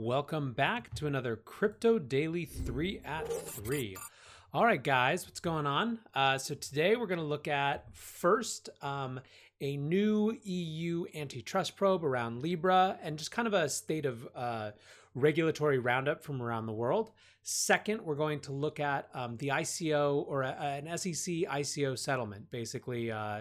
Welcome back to another Crypto Daily 3 at 3. All right, guys, what's going on? Uh, so, today we're going to look at first um, a new EU antitrust probe around Libra and just kind of a state of uh, regulatory roundup from around the world. Second, we're going to look at um, the ICO or a, an SEC ICO settlement, basically. Uh,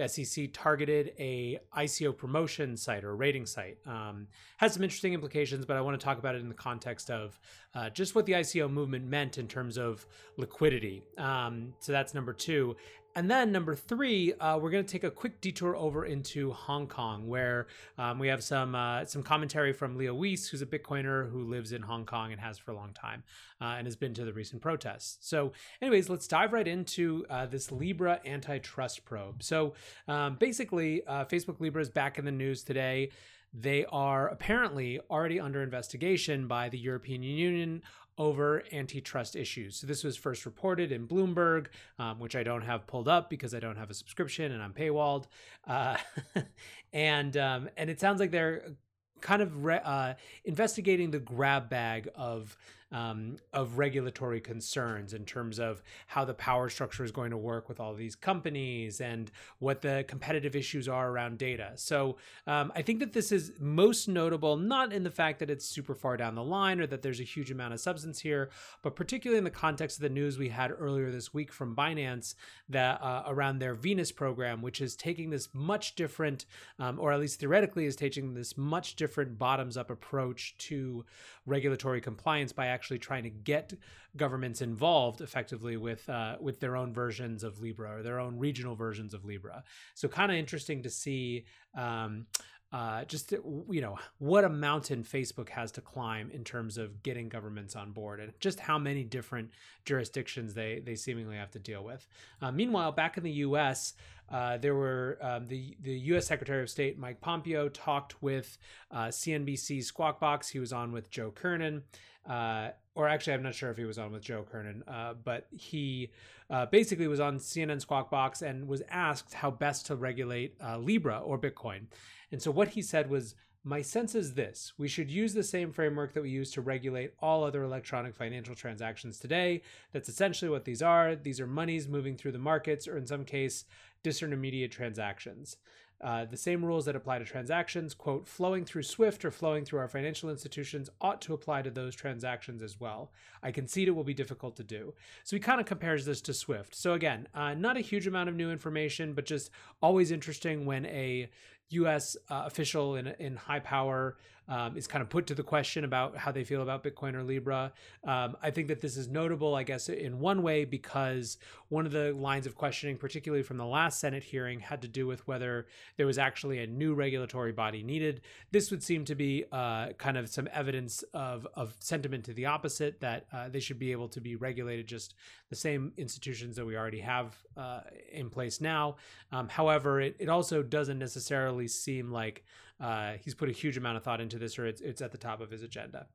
the SEC targeted a ICO promotion site or rating site. Um, has some interesting implications, but I want to talk about it in the context of uh, just what the ICO movement meant in terms of liquidity. Um, so that's number two. And then number three, uh, we're going to take a quick detour over into Hong Kong, where um, we have some uh, some commentary from Leo Weese, who's a Bitcoiner who lives in Hong Kong and has for a long time, uh, and has been to the recent protests. So, anyways, let's dive right into uh, this Libra antitrust probe. So, um, basically, uh, Facebook Libra is back in the news today. They are apparently already under investigation by the European Union over antitrust issues. So this was first reported in Bloomberg, um, which I don't have pulled up because I don't have a subscription and I'm paywalled. Uh, and um, and it sounds like they're kind of re- uh, investigating the grab bag of um, of regulatory concerns in terms of how the power structure is going to work with all these companies and what the competitive issues are around data. So um, I think that this is most notable, not in the fact that it's super far down the line or that there's a huge amount of substance here, but particularly in the context of the news we had earlier this week from Binance that uh, around their Venus program, which is taking this much different, um, or at least theoretically, is taking this much different bottoms up approach to regulatory compliance by actually trying to get governments involved effectively with uh, with their own versions of Libra or their own regional versions of Libra. So kind of interesting to see um, uh, just you know what a mountain Facebook has to climb in terms of getting governments on board, and just how many different jurisdictions they they seemingly have to deal with. Uh, meanwhile, back in the U.S., uh, there were um, the the U.S. Secretary of State Mike Pompeo talked with uh, CNBC's Squawk Box. He was on with Joe Kernan. Uh, or actually, I'm not sure if he was on with Joe Kernan, uh, but he uh, basically was on CNN Squawk Box and was asked how best to regulate uh, Libra or Bitcoin. And so what he said was, my sense is this we should use the same framework that we use to regulate all other electronic financial transactions today. That's essentially what these are. These are monies moving through the markets, or in some case, disintermediate transactions. Uh, the same rules that apply to transactions, quote, flowing through SWIFT or flowing through our financial institutions ought to apply to those transactions as well. I concede it will be difficult to do. So he kind of compares this to SWIFT. So again, uh, not a huge amount of new information, but just always interesting when a U.S. Uh, official in in high power um, is kind of put to the question about how they feel about Bitcoin or Libra. Um, I think that this is notable, I guess, in one way because one of the lines of questioning, particularly from the last Senate hearing, had to do with whether there was actually a new regulatory body needed. This would seem to be uh, kind of some evidence of of sentiment to the opposite that uh, they should be able to be regulated just the same institutions that we already have uh, in place now. Um, however, it, it also doesn't necessarily seem like uh, he's put a huge amount of thought into this or it's, it's at the top of his agenda.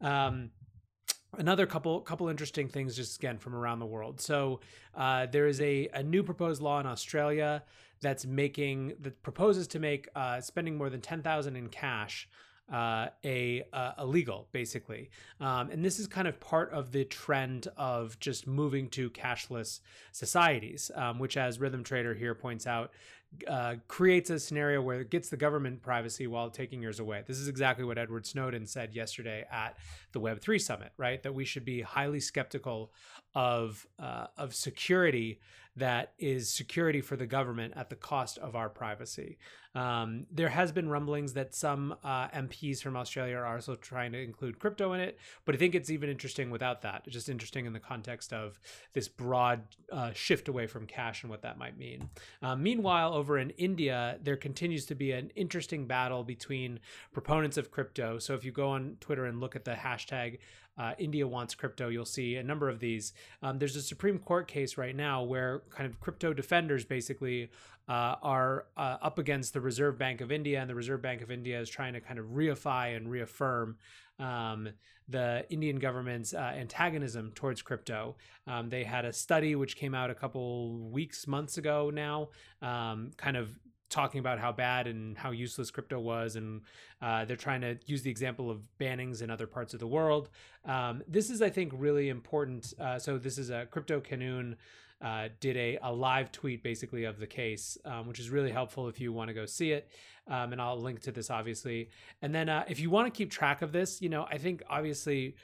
Um, another couple couple interesting things just again from around the world so uh, there is a, a new proposed law in australia that's making that proposes to make uh, spending more than 10000 in cash uh, a uh, illegal basically um, and this is kind of part of the trend of just moving to cashless societies um, which as rhythm trader here points out uh, creates a scenario where it gets the government privacy while taking yours away this is exactly what edward snowden said yesterday at the web3 summit right that we should be highly skeptical of uh, of security that is security for the government at the cost of our privacy. Um, there has been rumblings that some uh, MPs from Australia are also trying to include crypto in it, but I think it's even interesting without that. It's just interesting in the context of this broad uh, shift away from cash and what that might mean. Uh, meanwhile, over in India, there continues to be an interesting battle between proponents of crypto. So if you go on Twitter and look at the hashtag uh, India wants crypto, you'll see a number of these. Um, there's a Supreme Court case right now where kind of crypto defenders basically uh, are uh, up against the Reserve Bank of India, and the Reserve Bank of India is trying to kind of reify and reaffirm um, the Indian government's uh, antagonism towards crypto. Um, they had a study which came out a couple weeks, months ago now, um, kind of talking about how bad and how useless crypto was, and uh, they're trying to use the example of bannings in other parts of the world. Um, this is, I think, really important. Uh, so this is a crypto Kanoon. Uh, did a, a live tweet basically of the case, um, which is really helpful if you want to go see it. Um, and I'll link to this obviously. And then uh, if you want to keep track of this, you know, I think obviously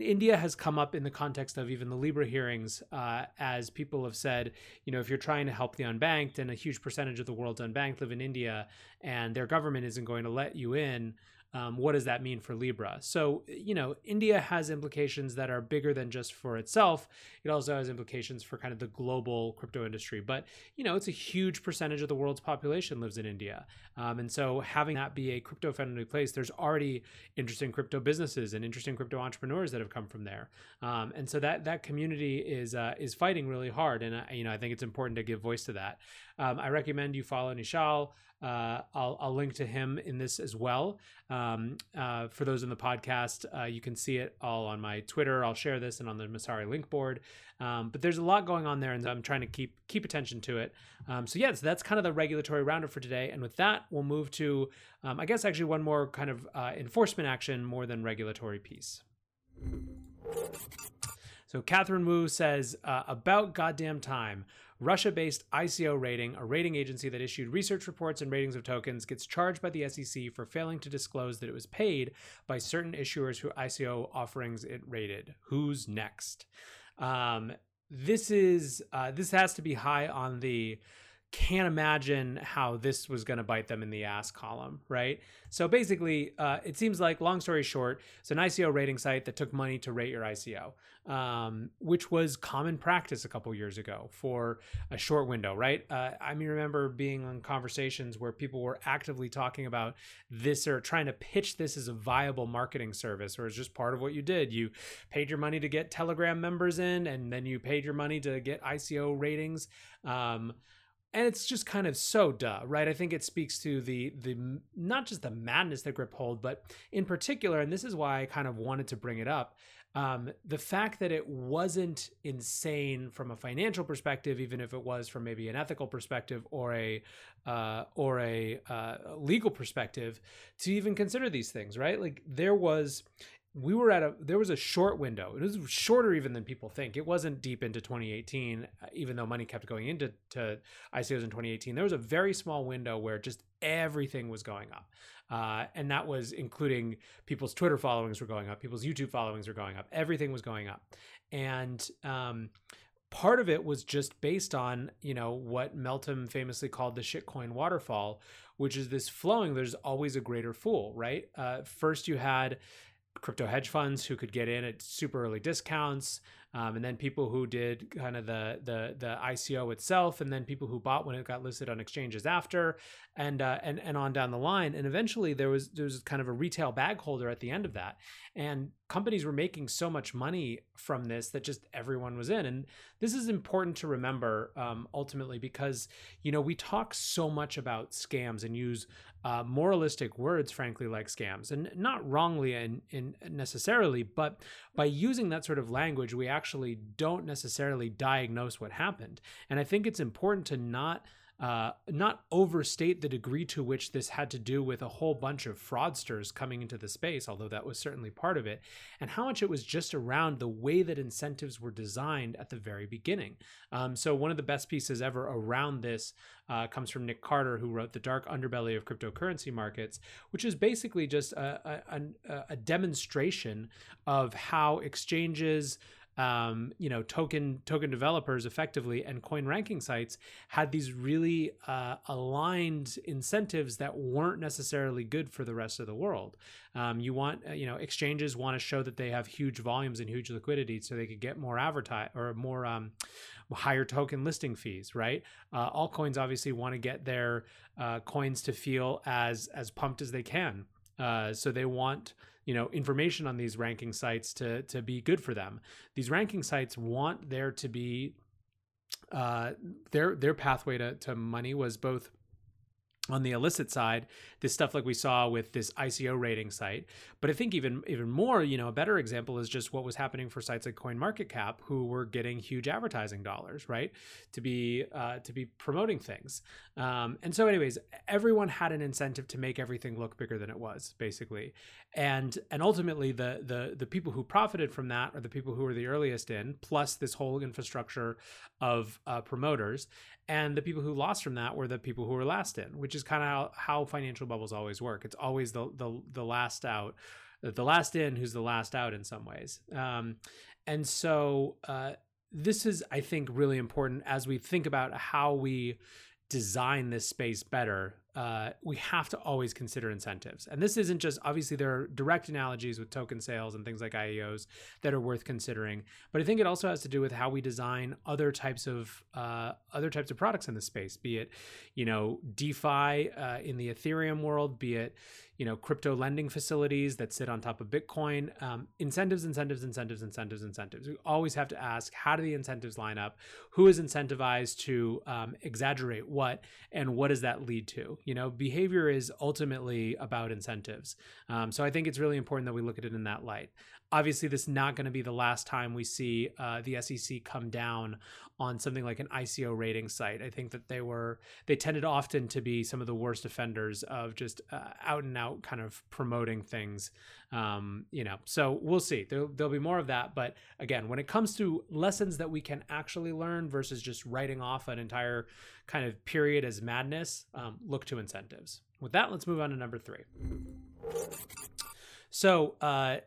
India has come up in the context of even the Libra hearings, uh, as people have said, you know, if you're trying to help the unbanked and a huge percentage of the world's unbanked live in India and their government isn't going to let you in, um, what does that mean for Libra? So, you know, India has implications that are bigger than just for itself. It also has implications for kind of the global crypto industry. But, you know, it's a huge percentage of the world's population lives in India. Um, and so having that be a crypto friendly place, there's already interesting crypto businesses and interesting crypto entrepreneurs that have come from there. Um, and so that that community is uh, is fighting really hard. And, uh, you know, I think it's important to give voice to that. Um, I recommend you follow Nischal. Uh, I'll, I'll link to him in this as well. Um, uh, for those in the podcast, uh, you can see it all on my Twitter. I'll share this and on the Messari link board. Um, but there's a lot going on there, and I'm trying to keep keep attention to it. Um, so yeah, so that's kind of the regulatory roundup for today. And with that, we'll move to, um, I guess, actually one more kind of uh, enforcement action more than regulatory piece. So Catherine Wu says uh, about goddamn time. Russia based ICO Rating, a rating agency that issued research reports and ratings of tokens, gets charged by the SEC for failing to disclose that it was paid by certain issuers who ICO offerings it rated. Who's next? Um, this is uh, this has to be high on the can't imagine how this was going to bite them in the ass column, right? So basically, uh, it seems like, long story short, it's an ICO rating site that took money to rate your ICO, um, which was common practice a couple years ago for a short window, right? Uh, I mean, remember being on conversations where people were actively talking about this or trying to pitch this as a viable marketing service, or as just part of what you did. You paid your money to get Telegram members in, and then you paid your money to get ICO ratings. Um, and it's just kind of so duh right? I think it speaks to the the not just the madness that grip hold but in particular and this is why i kind of wanted to bring it up um, the fact that it wasn't insane from a financial perspective even if it was from maybe an ethical perspective or a uh, or a uh, legal perspective to even consider these things right? Like there was we were at a there was a short window. It was shorter even than people think. It wasn't deep into 2018 uh, even though money kept going into to icos in 2018 there was a very small window where just everything was going up. Uh, and that was including people's twitter followings were going up people's youtube followings were going up everything was going up. And um, part of it was just based on you know what meltem famously called the shitcoin waterfall which is this flowing there's always a greater fool right? Uh, first you had crypto hedge funds who could get in at super early discounts um, and then people who did kind of the the the ICO itself, and then people who bought when it got listed on exchanges after, and uh, and and on down the line. And eventually there was there was kind of a retail bag holder at the end of that, and companies were making so much money from this that just everyone was in. And this is important to remember um, ultimately because you know we talk so much about scams and use uh, moralistic words, frankly, like scams, and not wrongly and, necessarily, but by using that sort of language, we actually don't necessarily diagnose what happened. And I think it's important to not uh, not overstate the degree to which this had to do with a whole bunch of fraudsters coming into the space, although that was certainly part of it, and how much it was just around the way that incentives were designed at the very beginning. Um, so, one of the best pieces ever around this uh, comes from Nick Carter, who wrote The Dark Underbelly of Cryptocurrency Markets, which is basically just a, a, a demonstration of how exchanges um, you know token token developers effectively and coin ranking sites had these really uh, aligned incentives that weren't necessarily good for the rest of the world. Um, you want uh, you know exchanges want to show that they have huge volumes and huge liquidity so they could get more advertise or more um, higher token listing fees right? Uh, altcoins obviously want to get their uh, coins to feel as as pumped as they can. Uh, so they want you know information on these ranking sites to to be good for them. These ranking sites want there to be uh, their their pathway to, to money was both on the illicit side this stuff like we saw with this ICO rating site. But I think even even more you know a better example is just what was happening for sites like CoinMarketCap who were getting huge advertising dollars right to be uh, to be promoting things. Um, and so anyways everyone had an incentive to make everything look bigger than it was basically. And and ultimately the the the people who profited from that are the people who were the earliest in plus this whole infrastructure of uh, promoters and the people who lost from that were the people who were last in which is kind of how, how financial bubbles always work. It's always the the, the last out the last in who's the last out in some ways. Um, and so uh, this is i think really important as we think about how we design this space better uh, we have to always consider incentives. And this isn't just obviously there are direct analogies with token sales and things like IEOs that are worth considering, but I think it also has to do with how we design other types of uh, other types of products in the space, be it you know DeFi uh, in the Ethereum world, be it you know crypto lending facilities that sit on top of Bitcoin. Um, incentives, incentives, incentives, incentives, incentives. We always have to ask how do the incentives line up? Who is incentivized to um, exaggerate what, and what does that lead to? You know, behavior is ultimately about incentives. Um, so I think it's really important that we look at it in that light. Obviously, this is not going to be the last time we see uh, the SEC come down on something like an ICO rating site. I think that they were they tended often to be some of the worst offenders of just uh, out and out kind of promoting things. Um, you know, so we'll see. There, there'll be more of that. But again, when it comes to lessons that we can actually learn versus just writing off an entire kind of period as madness, um, look to incentives. With that, let's move on to number three. So, uh,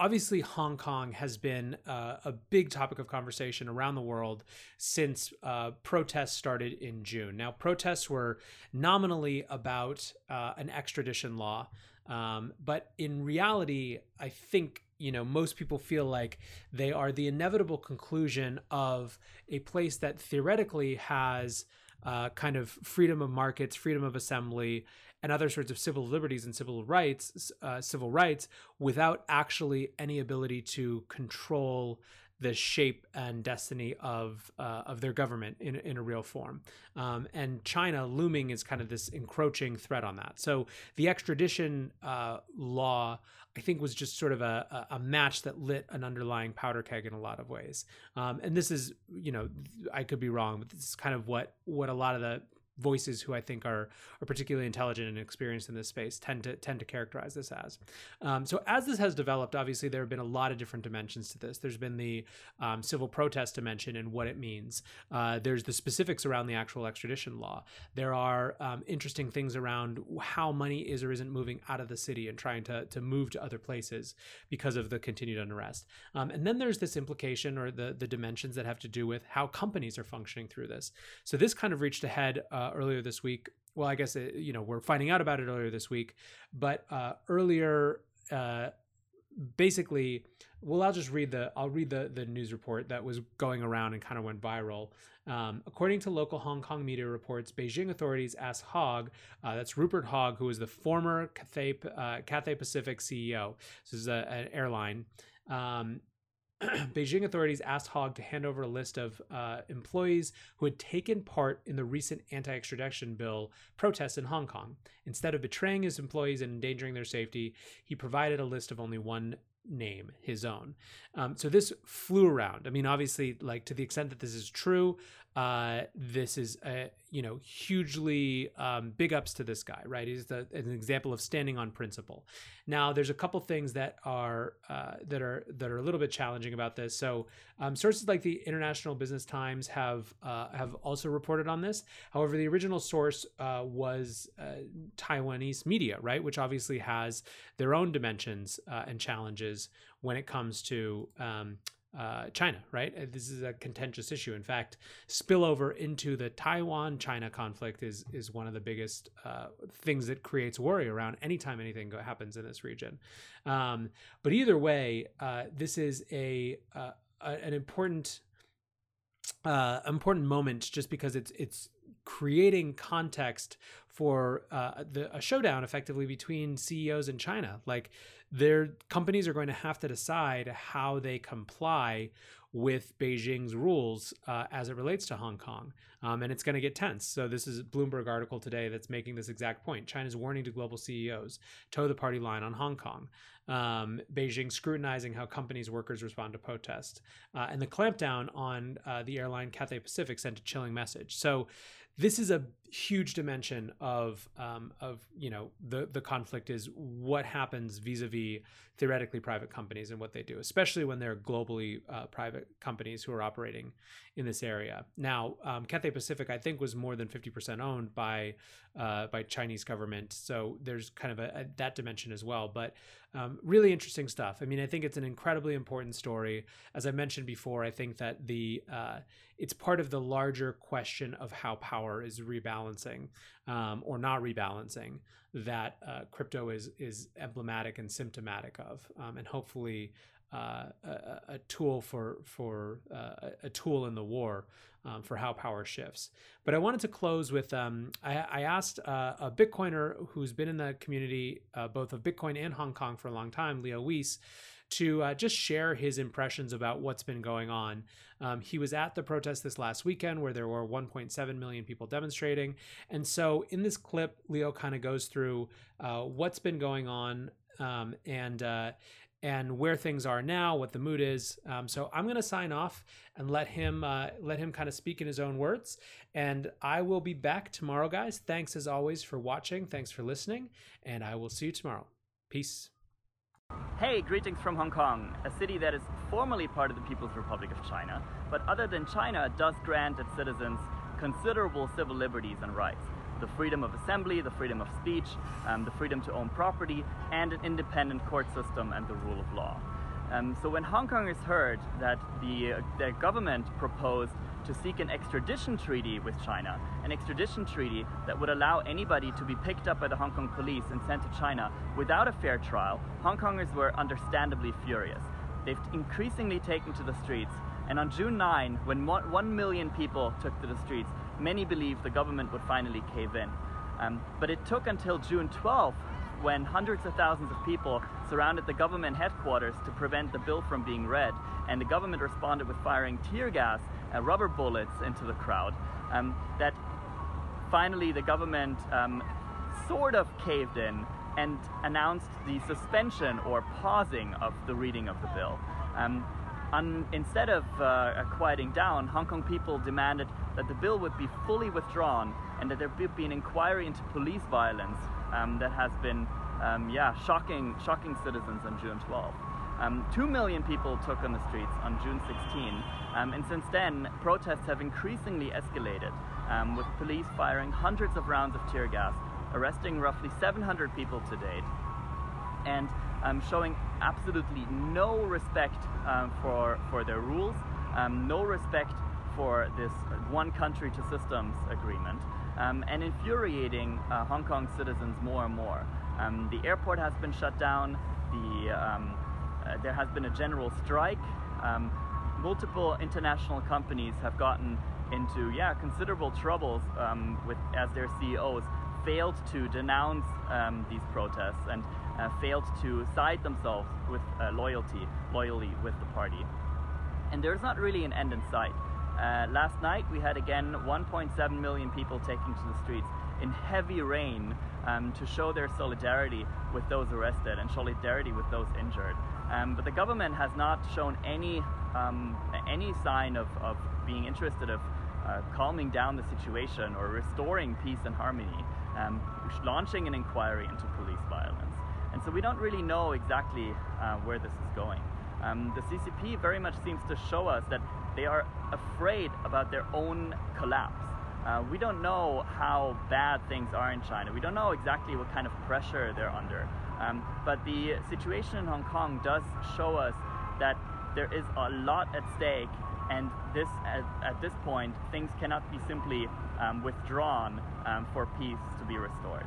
obviously Hong Kong has been uh, a big topic of conversation around the world since uh, protests started in June. Now, protests were nominally about uh, an extradition law, um, but in reality, I think you know most people feel like they are the inevitable conclusion of a place that theoretically has uh, kind of freedom of markets, freedom of assembly, and other sorts of civil liberties and civil rights, uh, civil rights, without actually any ability to control the shape and destiny of uh, of their government in in a real form. Um, and China looming is kind of this encroaching threat on that. So the extradition uh, law, I think, was just sort of a, a match that lit an underlying powder keg in a lot of ways. Um, and this is, you know, I could be wrong, but this is kind of what what a lot of the voices who I think are are particularly intelligent and experienced in this space tend to tend to characterize this as. Um, so as this has developed, obviously there have been a lot of different dimensions to this. There's been the um, civil protest dimension and what it means. Uh, there's the specifics around the actual extradition law. There are um, interesting things around how money is or isn't moving out of the city and trying to to move to other places because of the continued unrest. Um, and then there's this implication or the the dimensions that have to do with how companies are functioning through this. So this kind of reached ahead. Uh, uh, earlier this week. Well, I guess it, you know we're finding out about it earlier this week, but uh, earlier, uh, basically, well, I'll just read the I'll read the the news report that was going around and kind of went viral. Um, according to local Hong Kong media reports, Beijing authorities asked Hogg, uh, that's Rupert Hogg, who is the former Cathay, uh, Cathay Pacific CEO. This is a, an airline. Um, Beijing authorities asked Hogg to hand over a list of uh, employees who had taken part in the recent anti extradition bill protests in Hong Kong. Instead of betraying his employees and endangering their safety, he provided a list of only one name, his own. Um, so this flew around. I mean, obviously, like to the extent that this is true, uh, this is a you know hugely um, big ups to this guy, right? He's the, an example of standing on principle. Now, there's a couple things that are uh, that are that are a little bit challenging about this. So, um, sources like the International Business Times have uh, have also reported on this. However, the original source uh, was uh, Taiwanese media, right, which obviously has their own dimensions and challenges when it comes to um, uh, China, right? Uh, this is a contentious issue. In fact, spillover into the Taiwan-China conflict is is one of the biggest uh, things that creates worry around anytime anything happens in this region. Um, but either way, uh, this is a, uh, a an important uh, important moment just because it's it's creating context for uh, the, a showdown effectively between CEOs in China. Like their companies are going to have to decide how they comply with Beijing's rules uh, as it relates to Hong Kong. Um, and it's going to get tense. So, this is Bloomberg article today that's making this exact point. China's warning to global CEOs toe the party line on Hong Kong. Um, Beijing scrutinizing how companies' workers respond to protests. Uh, and the clampdown on uh, the airline Cathay Pacific sent a chilling message. So, this is a huge dimension of um, of you know the the conflict is what happens vis-a-vis theoretically private companies and what they do especially when they're globally uh, private companies who are operating in this area. Now um, Cathay Pacific I think was more than 50% owned by uh, by Chinese government. So there's kind of a, a that dimension as well but um, really interesting stuff. I mean I think it's an incredibly important story. As I mentioned before I think that the uh, it's part of the larger question of how power is rebalancing um, or not rebalancing that uh, crypto is is emblematic and symptomatic of, um, and hopefully uh, a, a, tool for for uh, a tool in the war um, for how power shifts. But I wanted to close with um, I, I, asked uh, a Bitcoiner who's been in the community uh, both of Bitcoin and Hong Kong for a long time, Leo Weese to uh, just share his impressions about what's been going on. Um, he was at the protest this last weekend where there were 1.7 million people demonstrating. And so in this clip, Leo kind of goes through uh, what's been going on um, and uh, and where things are now, what the mood is. Um, so I'm going to sign off and let him uh, let him kind of speak in his own words. And I will be back tomorrow, guys. Thanks as always for watching. Thanks for listening, and I will see you tomorrow. Peace. Hey, greetings from Hong Kong, a city that is formally part of the People's Republic of China, but other than China, does grant its citizens considerable civil liberties and rights. The freedom of assembly, the freedom of speech, um, the freedom to own property, and an independent court system and the rule of law. Um, so when Hong Kongers heard that the, uh, the government proposed to seek an extradition treaty with China, an extradition treaty that would allow anybody to be picked up by the Hong Kong police and sent to China without a fair trial, Hong Kongers were understandably furious. They've increasingly taken to the streets, and on June 9, when one million people took to the streets, many believed the government would finally cave in. Um, but it took until June 12 when hundreds of thousands of people surrounded the government headquarters to prevent the bill from being read, and the government responded with firing tear gas and rubber bullets into the crowd, um, that finally the government um, sort of caved in and announced the suspension or pausing of the reading of the bill. Um, un, instead of uh, quieting down, Hong Kong people demanded that the bill would be fully withdrawn and that there be an inquiry into police violence um, that has been, um, yeah, shocking, shocking citizens on June 12. Um, Two million people took on the streets on June 16, um, and since then, protests have increasingly escalated, um, with police firing hundreds of rounds of tear gas, arresting roughly 700 people to date, and um, showing absolutely no respect um, for, for their rules, um, no respect for this one country two systems agreement, and infuriating uh, Hong Kong citizens more and more. The airport has been shut down, the, there has been a general strike, um, multiple international companies have gotten into yeah considerable troubles um, with as their CEOs failed to denounce um, these protests and uh, failed to side themselves with uh, loyalty loyally with the party. And there's not really an end in sight. Uh, last night we had again 1.7 million people taking to the streets in heavy rain um, to show their solidarity with those arrested and solidarity with those injured. Um, but the government has not shown any um, any sign of, of being interested of uh, calming down the situation or restoring peace and harmony, um, launching an inquiry into police violence. And so we don't really know exactly uh, where this is going. Um, the CCP very much seems to show us that they are afraid about their own collapse. Uh, we don't know how bad things are in China. We don't know exactly what kind of pressure they're under. Um, but the situation in Hong Kong does show us that there is a lot at stake and this at, at this point things cannot be simply um, withdrawn um, for peace to be restored.